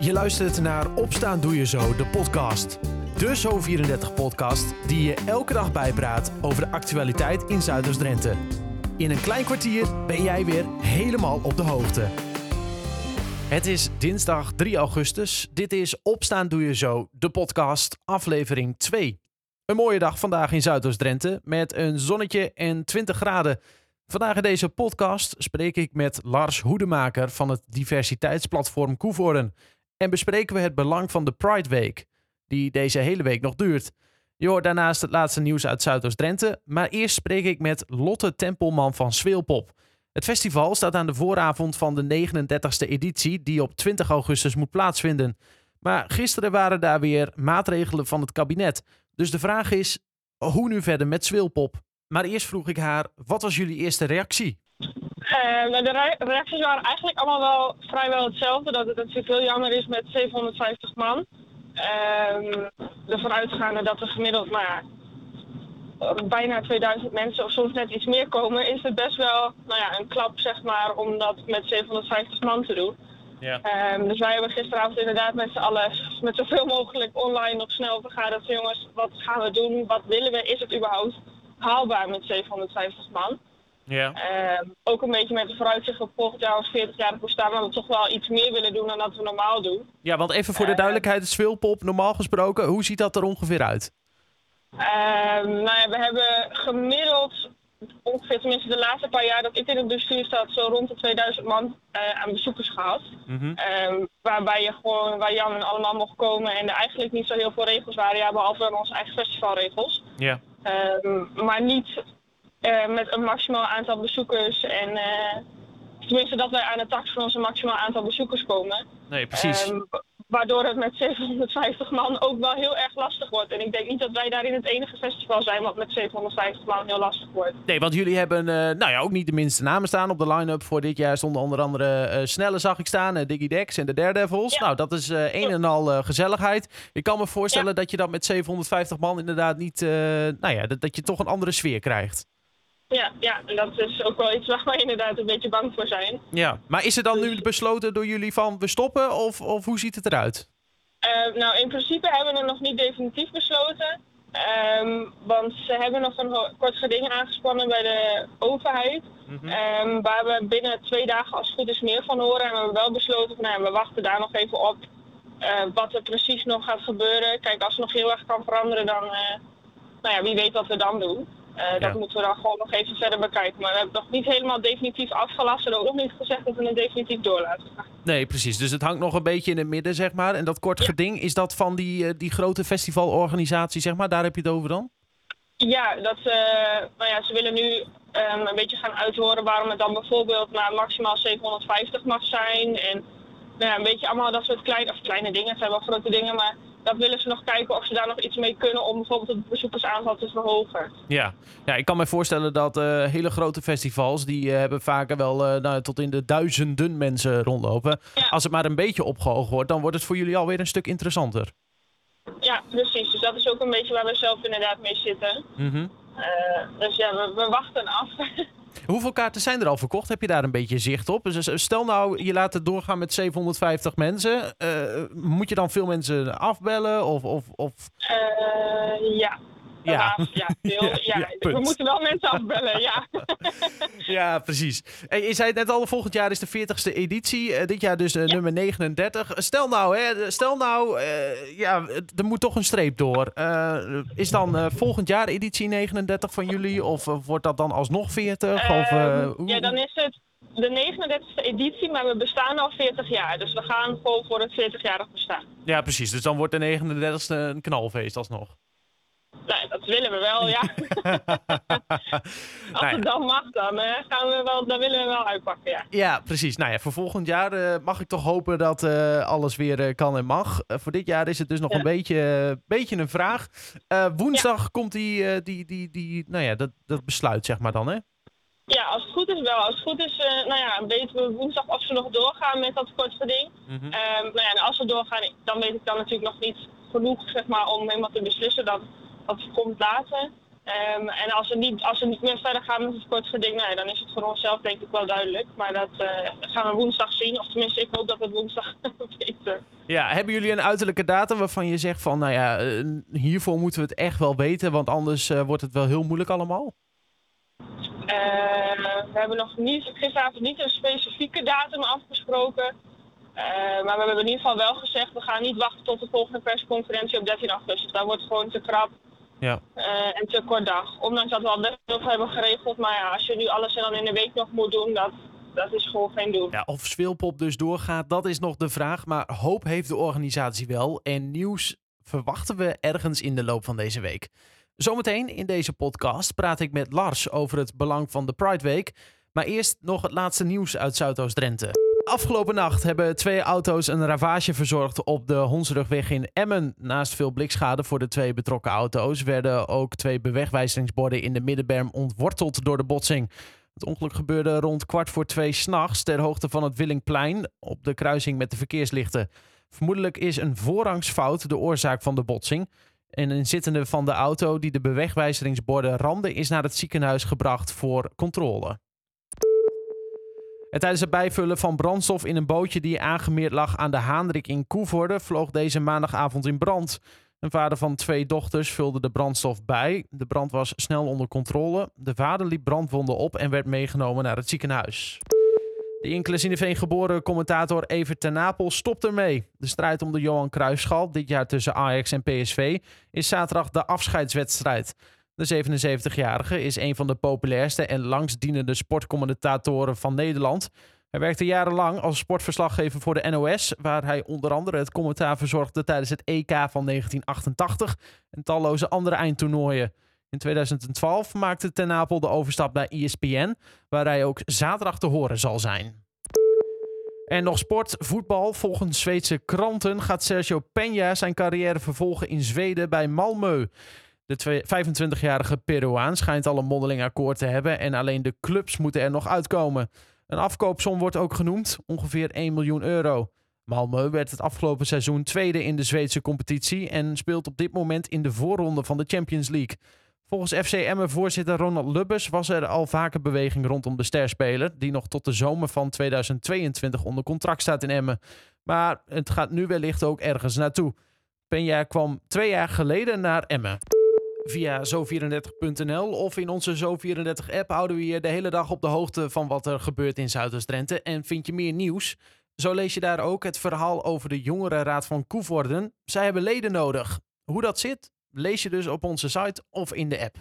Je luistert naar Opstaan Doe Je Zo, de podcast. De Zo34-podcast die je elke dag bijpraat over de actualiteit in Zuiders-Drenthe. In een klein kwartier ben jij weer helemaal op de hoogte. Het is dinsdag 3 augustus. Dit is Opstaan Doe Je Zo, de podcast, aflevering 2. Een mooie dag vandaag in Zuidoost-Drenthe met een zonnetje en 20 graden. Vandaag in deze podcast spreek ik met Lars Hoedemaker van het diversiteitsplatform Koevoorden. En bespreken we het belang van de Pride Week, die deze hele week nog duurt. Je hoort daarnaast het laatste nieuws uit Zuidoost-Drenthe. Maar eerst spreek ik met Lotte Tempelman van Zweelpop. Het festival staat aan de vooravond van de 39e editie, die op 20 augustus moet plaatsvinden. Maar gisteren waren daar weer maatregelen van het kabinet. Dus de vraag is, hoe nu verder met Zweelpop? Maar eerst vroeg ik haar, wat was jullie eerste reactie? Uh, nou, de re reacties waren eigenlijk allemaal wel vrijwel hetzelfde. Dat het natuurlijk heel jammer is met 750 man. Uh, ervan uitgaande dat er gemiddeld nou ja, bijna 2000 mensen of soms net iets meer komen, is het best wel nou ja, een klap zeg maar, om dat met 750 man te doen. Ja. Um, dus wij hebben gisteravond inderdaad met z'n allen met zoveel mogelijk online nog snel vergaderd. Jongens, wat gaan we doen? Wat willen we? Is het überhaupt haalbaar met 750 man? Ja. Um, ook een beetje met de vooruitzicht op volgend jaar als 40 jaar bestaan, maar we toch wel iets meer willen doen dan dat we normaal doen. Ja, want even voor de duidelijkheid, het Swilpop, normaal gesproken, hoe ziet dat er ongeveer uit? Um, nou ja, we hebben gemiddeld ongeveer tenminste de laatste paar jaar dat ik in het bestuur sta, zo rond de 2000 man uh, aan bezoekers gehad. Mm -hmm. um, waarbij je gewoon, waar Jan en allemaal mocht komen en er eigenlijk niet zo heel veel regels waren, ja, behalve onze eigen festivalregels. Ja. Um, maar niet met een maximaal aantal bezoekers en uh, tenminste dat wij aan de tax van onze maximaal aantal bezoekers komen. Nee, precies. Um, waardoor het met 750 man ook wel heel erg lastig wordt. En ik denk niet dat wij daarin het enige festival zijn wat met 750 man heel lastig wordt. Nee, want jullie hebben uh, nou ja, ook niet de minste namen staan op de line-up voor dit jaar. Stonden onder andere uh, Snelle zag ik staan, uh, Diggy Dex en de Daredevils. Ja. Nou, dat is een en al gezelligheid. Ik kan me voorstellen ja. dat je dat met 750 man inderdaad niet, nou ja, dat, dat je toch een andere sfeer krijgt. Ja, ja, en dat is ook wel iets waar wij inderdaad een beetje bang voor zijn. Ja, maar is er dan nu besloten door jullie van we stoppen of, of hoe ziet het eruit? Uh, nou, in principe hebben we het nog niet definitief besloten. Um, want ze hebben nog een kort geding aangespannen bij de overheid. Mm -hmm. um, waar we binnen twee dagen als het goed is meer van horen. En we hebben wel besloten van nou, we wachten daar nog even op uh, wat er precies nog gaat gebeuren. Kijk, als het nog heel erg kan veranderen, dan uh, nou ja, wie weet wat we dan doen. Uh, ja. Dat moeten we dan gewoon nog even verder bekijken. Maar we hebben het nog niet helemaal definitief afgelast. En ook nog niet gezegd dat we het definitief door laten gaan. Nee, precies. Dus het hangt nog een beetje in het midden, zeg maar. En dat kort ja. geding, is dat van die, uh, die grote festivalorganisatie, zeg maar? Daar heb je het over dan? Ja, dat, uh, nou ja, ze willen nu um, een beetje gaan uithoren waarom het dan bijvoorbeeld maar maximaal 750 mag zijn. En nou ja, een beetje allemaal dat soort kleine, of kleine dingen. Het zijn wel grote dingen, maar dat willen ze nog kijken of ze daar nog iets mee kunnen om bijvoorbeeld het bezoekersaantal te verhogen. Ja, ja ik kan me voorstellen dat uh, hele grote festivals, die uh, hebben vaker wel uh, nou, tot in de duizenden mensen rondlopen. Ja. Als het maar een beetje opgehoogd wordt, dan wordt het voor jullie alweer een stuk interessanter. Ja, precies. Dus dat is ook een beetje waar we zelf inderdaad mee zitten. Mm -hmm. dus ja, we, we wachten af. Hoeveel kaarten zijn er al verkocht? Heb je daar een beetje zicht op? Dus stel nou, je laat het doorgaan met 750 mensen. Uh, moet je dan veel mensen afbellen? Of, of, of... Uh, ja. Ja. Ja, ja, ja we moeten wel mensen afbellen, ja. ja, precies. En je zei het net al, volgend jaar is de 40ste editie. Uh, dit jaar dus uh, ja. nummer 39. Stel nou, hè, stel nou, uh, ja, er moet toch een streep door. is dan volgend jaar editie 39 van jullie? Of wordt dat dan alsnog 40? Of, hoe... Ja, dan is het de 39e editie, maar we bestaan al 40 jaar. Dus we gaan vol voor het 40-jarig bestaan. Ja, precies. Dus dan wordt de 39e een knalfeest alsnog. Nee, dat willen we wel, ja. Als het dan mag, dan, uh, gaan we wel, dan willen we wel uitpakken, ja. Ja, precies. Nou ja, voor volgend jaar uh, mag ik toch hopen dat uh, alles weer kan en mag. voor dit jaar is het dus nog een beetje, beetje een vraag. woensdag komt die, die, die, die, nou ja, dat, dat besluit, zeg maar dan, hè? Ja, als het goed is wel. Als het goed is, nou ja, weten we woensdag of ze nog doorgaan met dat kortgeding. Mm -hmm. um, nou ja, en als ze doorgaan, dan weet ik dan natuurlijk nog niet genoeg, zeg maar, om helemaal te beslissen dat dat komt later. Ehm, en als we, niet, als we niet meer verder gaan met het sportgeding, nee, dan is het voor onszelf denk ik wel duidelijk. Maar dat uh, gaan we woensdag zien. Of tenminste, ik hoop dat het woensdag weten. Ja, hebben jullie een uiterlijke datum waarvan je zegt van, nou ja, uh, hiervoor moeten we het echt wel weten, want anders uh, wordt het wel heel moeilijk allemaal? we hebben nog niet, gisteravond niet een specifieke datum afgesproken. maar we hebben in ieder geval wel gezegd, we gaan niet wachten tot de volgende persconferentie op 13 augustus. Dat wordt gewoon te krap. Ja. Uh, en te kort dag. Ondanks dat we al best veel hebben geregeld. Maar ja, als je nu alles dan in de week nog moet doen, dat, dat is gewoon geen doen. Ja, of Swilpop dus doorgaat, dat is nog de vraag. Maar hoop heeft de organisatie wel. En nieuws verwachten we ergens in de loop van deze week. Zometeen in deze podcast praat ik met Lars over het belang van de Pride Week. Maar eerst nog het laatste nieuws uit Zuidoost-Drenthe. Afgelopen nacht hebben twee auto's een ravage verzorgd op de Honsrugweg in Emmen. Naast veel blikschade voor de twee betrokken auto's werden ook twee bewegwijzeringsborden in de middenberm ontworteld door de botsing. Het ongeluk gebeurde rond kwart voor twee s'nachts ter hoogte van het Willingplein op de kruising met de verkeerslichten. Vermoedelijk is een voorrangsfout de oorzaak van de botsing. En een zittende van de auto die de bewegwijzeringsborden ramde is naar het ziekenhuis gebracht voor controle. En tijdens het bijvullen van brandstof in een bootje die aangemeerd lag aan de Haandrik in Koevoorde vloog deze maandagavond in brand. Een vader van twee dochters vulde de brandstof bij. De brand was snel onder controle. De vader liep brandwonden op en werd meegenomen naar het ziekenhuis. De in Klesineveen geboren commentator Evert ten Napel stopt ermee. De strijd om de Johan Cruijffschal, dit jaar tussen Ajax en PSV, is zaterdag de afscheidswedstrijd. De 77-jarige is een van de populairste en langstdienende sportcommentatoren van Nederland. Hij werkte jarenlang als sportverslaggever voor de NOS, waar hij onder andere het commentaar verzorgde tijdens het EK van 1988 en talloze andere eindtoernooien. In 2012 maakte Ten Napel de overstap naar ESPN, waar hij ook zaterdag te horen zal zijn. En nog sport, voetbal. Volgens Zweedse kranten gaat Sergio Peña zijn carrière vervolgen in Zweden bij Malmö. De 25-jarige Peruaan schijnt al een mondeling akkoord te hebben en alleen de clubs moeten er nog uitkomen. Een afkoopsom wordt ook genoemd, ongeveer 1 miljoen euro. Malmö werd het afgelopen seizoen tweede in de Zweedse competitie en speelt op dit moment in de voorronde van de Champions League. Volgens FC Emmen-voorzitter Ronald Lubbers was er al vaker beweging rondom de sterspeler, die nog tot de zomer van 2022 onder contract staat in Emmen. Maar het gaat nu wellicht ook ergens naartoe. Penja kwam twee jaar geleden naar Emmen via zo34.nl of in onze Zo34-app houden we je de hele dag op de hoogte van wat er gebeurt in Zuidoost-Drenthe. En vind je meer nieuws? Zo lees je daar ook het verhaal over de Jongerenraad van Koevoorden. Zij hebben leden nodig. Hoe dat zit, lees je dus op onze site of in de app.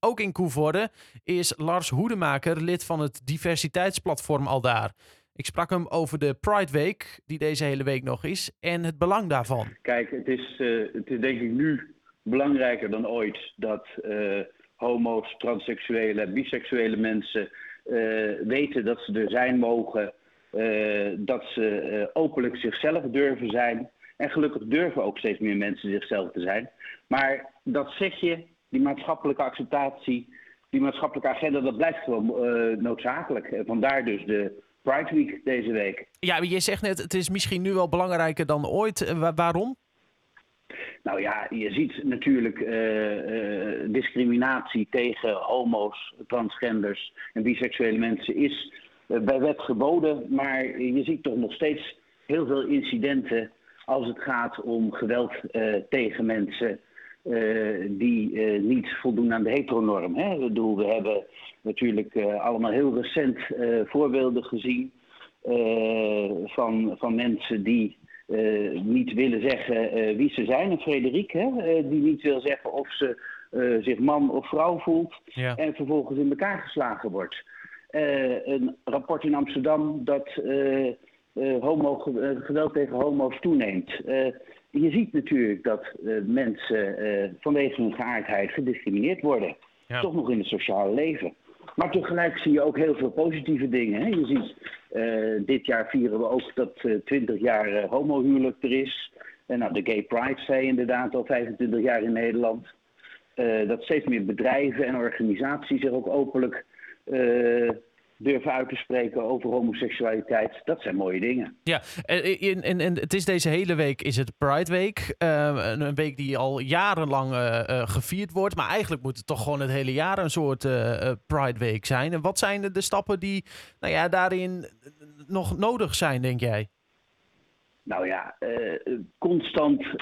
Ook in Koevoorde is Lars Hoedemaker lid van het diversiteitsplatform Aldaar. Ik sprak hem over de Pride Week, die deze hele week nog is, en het belang daarvan. Kijk, het is, uh, het is denk ik nu belangrijker dan ooit dat uh, homo's, transseksuele, biseksuele mensen uh, weten dat ze er zijn mogen. Uh, dat ze openlijk zichzelf durven zijn. En gelukkig durven ook steeds meer mensen zichzelf te zijn. Maar dat zeg je, die maatschappelijke acceptatie, die maatschappelijke agenda, dat blijft gewoon noodzakelijk. En vandaar dus de Pride Week deze week. Ja, je zegt net, het is misschien nu wel belangrijker dan ooit. waarom? Nou ja, je ziet natuurlijk uh, discriminatie tegen homo's, transgenders en biseksuele mensen is uh, bij wet geboden. Maar je ziet toch nog steeds heel veel incidenten als het gaat om geweld tegen mensen die niet voldoen aan de heteronorm. Hè? Ik we hebben natuurlijk allemaal heel recent voorbeelden gezien van, van mensen die uh, niet willen zeggen uh, wie ze zijn. En Frederik, hè, uh, die niet wil zeggen of ze zich man of vrouw voelt. Ja. En vervolgens in elkaar geslagen wordt. een rapport in Amsterdam dat homo, geweld tegen homo's toeneemt. je ziet natuurlijk dat mensen vanwege hun geaardheid gediscrimineerd worden. Ja. Toch nog in het sociale leven. Maar tegelijk zie je ook heel veel positieve dingen. Hè? Je ziet, uh, dit jaar vieren we ook dat uh, 20 jaar uh, homohuwelijk er is. En nou, de Gay Pride zei inderdaad al 25 jaar in Nederland. dat steeds meer bedrijven en organisaties zich ook openlijk durven uit te spreken over homoseksualiteit. Dat zijn mooie dingen. Ja, en, en, en het is deze hele week is het Pride Week. Uh, een week die al jarenlang uh, gevierd wordt. Maar eigenlijk moet het toch gewoon het hele jaar een soort uh, Pride Week zijn. En wat zijn de stappen die nou ja, daarin nog nodig zijn, denk jij? Nou ja, constant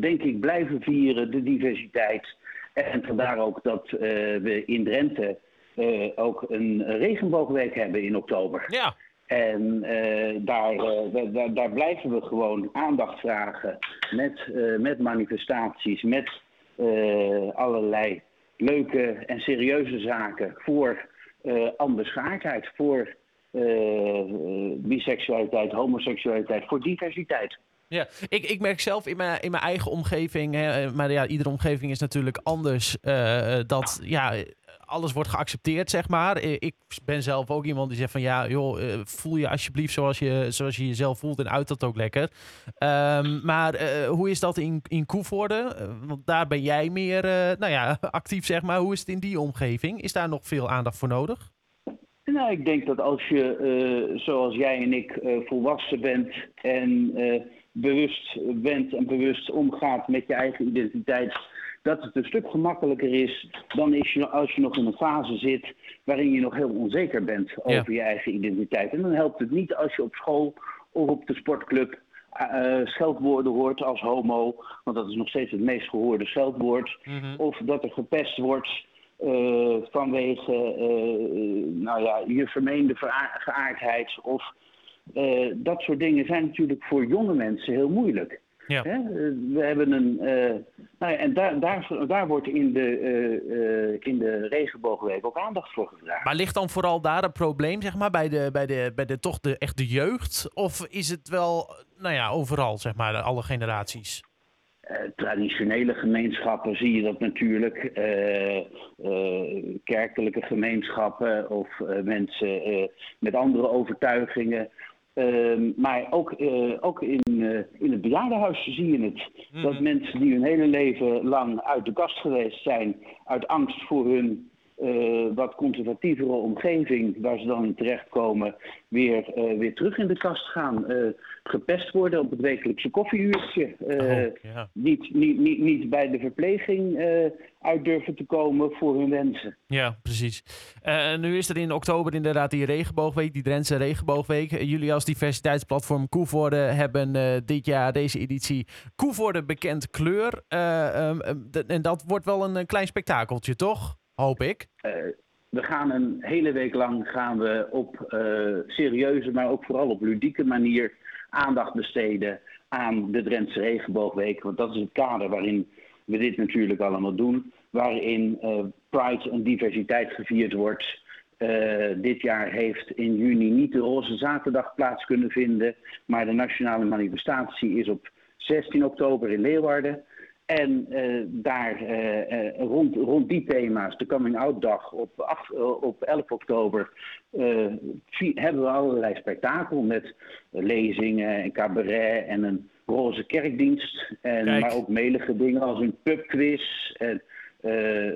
denk ik blijven vieren de diversiteit. En vandaar ook dat we in Drenthe uh, ook een regenboogweek hebben in oktober. Ja. En uh, daar, uh, daar, daar, blijven we gewoon aandacht vragen met, met manifestaties, met allerlei leuke en serieuze zaken voor anderschaardheid, voor biseksualiteit, homoseksualiteit, voor diversiteit. Ja, ik, ik merk zelf in mijn, in mijn eigen omgeving, hè, maar ja, iedere omgeving is natuurlijk anders, dat ja, alles wordt geaccepteerd, zeg maar. Eh, ik ben zelf ook iemand die zegt van ja, joh, eh, voel je alsjeblieft zoals je, zoals je jezelf voelt en uit dat ook lekker. Um, maar uh, hoe is dat in, in Koevoorde? want daar ben jij meer nou ja, actief, zeg maar. Hoe is het in die omgeving? Is daar nog veel aandacht voor nodig? Nou, ik denk dat als je, zoals jij en ik, volwassen bent en bewust bent en bewust omgaat met je eigen identiteit dat het een stuk gemakkelijker is dan is je, als je nog in een fase zit waarin je nog heel onzeker bent over je eigen identiteit. En dan helpt het niet als je op school of op de sportclub uh, scheldwoorden hoort als homo, want dat is nog steeds het meest gehoorde scheldwoord. Mhm. Of dat er gepest wordt uh, vanwege uh, nou ja, je vermeende geaardheid. Of dat soort dingen zijn natuurlijk voor jonge mensen heel moeilijk. Ja. We hebben een. Uh, nou ja, en daar, daar, daar wordt in de, uh, in de regenboogweek ook aandacht voor gevraagd. Maar ligt dan vooral daar een probleem, zeg maar, bij de, bij de, bij de toch de echte jeugd? Of is het wel, nou ja, overal, zeg maar, alle generaties? traditionele gemeenschappen zie je dat natuurlijk. kerkelijke gemeenschappen of mensen met andere overtuigingen. Ehm, maar ook, uh, ook in, uh, in het bejaardenhuis zie je het. Mhm. Dat mensen die hun hele leven lang uit de kast geweest zijn, uit angst voor hun uh, wat conservatievere omgeving, waar ze dan in terechtkomen, weer, weer terug in de kast gaan. gepest worden op het wekelijkse koffieuurtje. Oh, niet, niet, niet, niet bij de verpleging uit durven te komen voor hun wensen. Ja, precies. Nu is er in oktober inderdaad die regenboogweek, die Drentse regenboogweek. Jullie als diversiteitsplatform Koevoorde hebben dit jaar deze editie Koevoorde bekend kleur. Uh, um, en dat wordt wel een, klein spektakeltje, toch? Hoop ik. we gaan een hele week lang gaan we op serieuze, maar ook vooral op ludieke manier aandacht besteden aan de Drentse regenboogweek. Want dat is het kader waarin we dit natuurlijk allemaal doen. Waarin uh, Pride en diversiteit gevierd wordt. Dit jaar heeft in juni niet de Roze Zaterdag plaats kunnen vinden. Maar de nationale manifestatie is op 16 oktober in Leeuwarden. En uh, daar uh, rond, rond die thema's, de Coming Out Dag op, 8, op 11 oktober, hebben we allerlei spektakel met lezingen en cabaret en een roze kerkdienst. En, maar ook melige dingen als een pubquiz en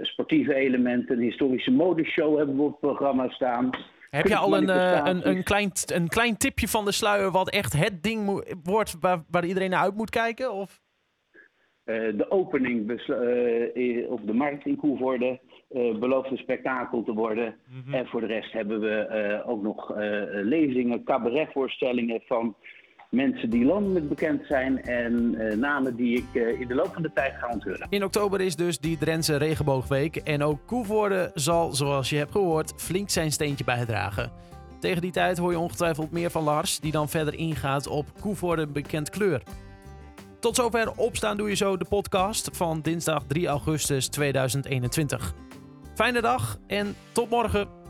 sportieve elementen. Een historische modeshow hebben we op het programma staan. Heb je al een, een, een, klein, een klein tipje van de sluier wat echt het ding wordt waar, waar iedereen naar uit moet kijken? Of? Uh, de opening op de markt in Koevoorde belooft een spektakel te worden. Mm -hmm. En voor de rest hebben we ook nog lezingen, cabaretvoorstellingen van mensen die landelijk bekend zijn en uh, namen die ik uh, in de loop van de tijd ga onthullen. In oktober is dus die Drentse Regenboogweek en ook Koevoorde zal, zoals je hebt gehoord, flink zijn steentje bijdragen. Tegen die tijd hoor je ongetwijfeld meer van Lars, die dan verder ingaat op Koevoorde bekend kleur. Tot zover Opstaan Doe Je Zo, de podcast van dinsdag 3 augustus 2021. Fijne dag en tot morgen.